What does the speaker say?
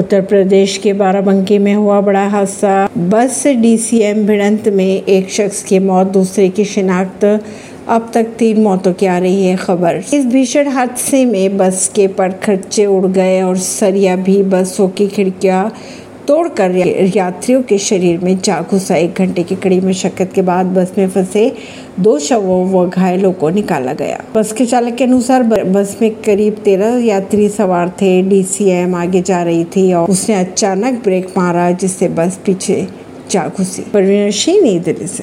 उत्तर प्रदेश के बाराबंकी में हुआ बड़ा हादसा। बस डीसीएम भिड़ंत में एक शख्स की मौत, दूसरे की शिनाख्त। अब तक तीन मौतों की आ रही है खबर। इस भीषण हादसे में बस के पर खर्चे उड़ गए और सरिया भी बसों की खिड़कियाँ तोड़कर यात्रियों के शरीर में जा घुसा। एक घंटे की कड़ी मशक्कत के बाद बस में फंसे दो शवों व घायलों को निकाला गया। बस के चालक के अनुसार बस में करीब तेरह यात्री सवार थे। डीसीएम आगे जा रही थी और उसने अचानक ब्रेक मारा, जिससे बस पीछे जा घुसी। परवीन सिंह, नई दिल्ली से।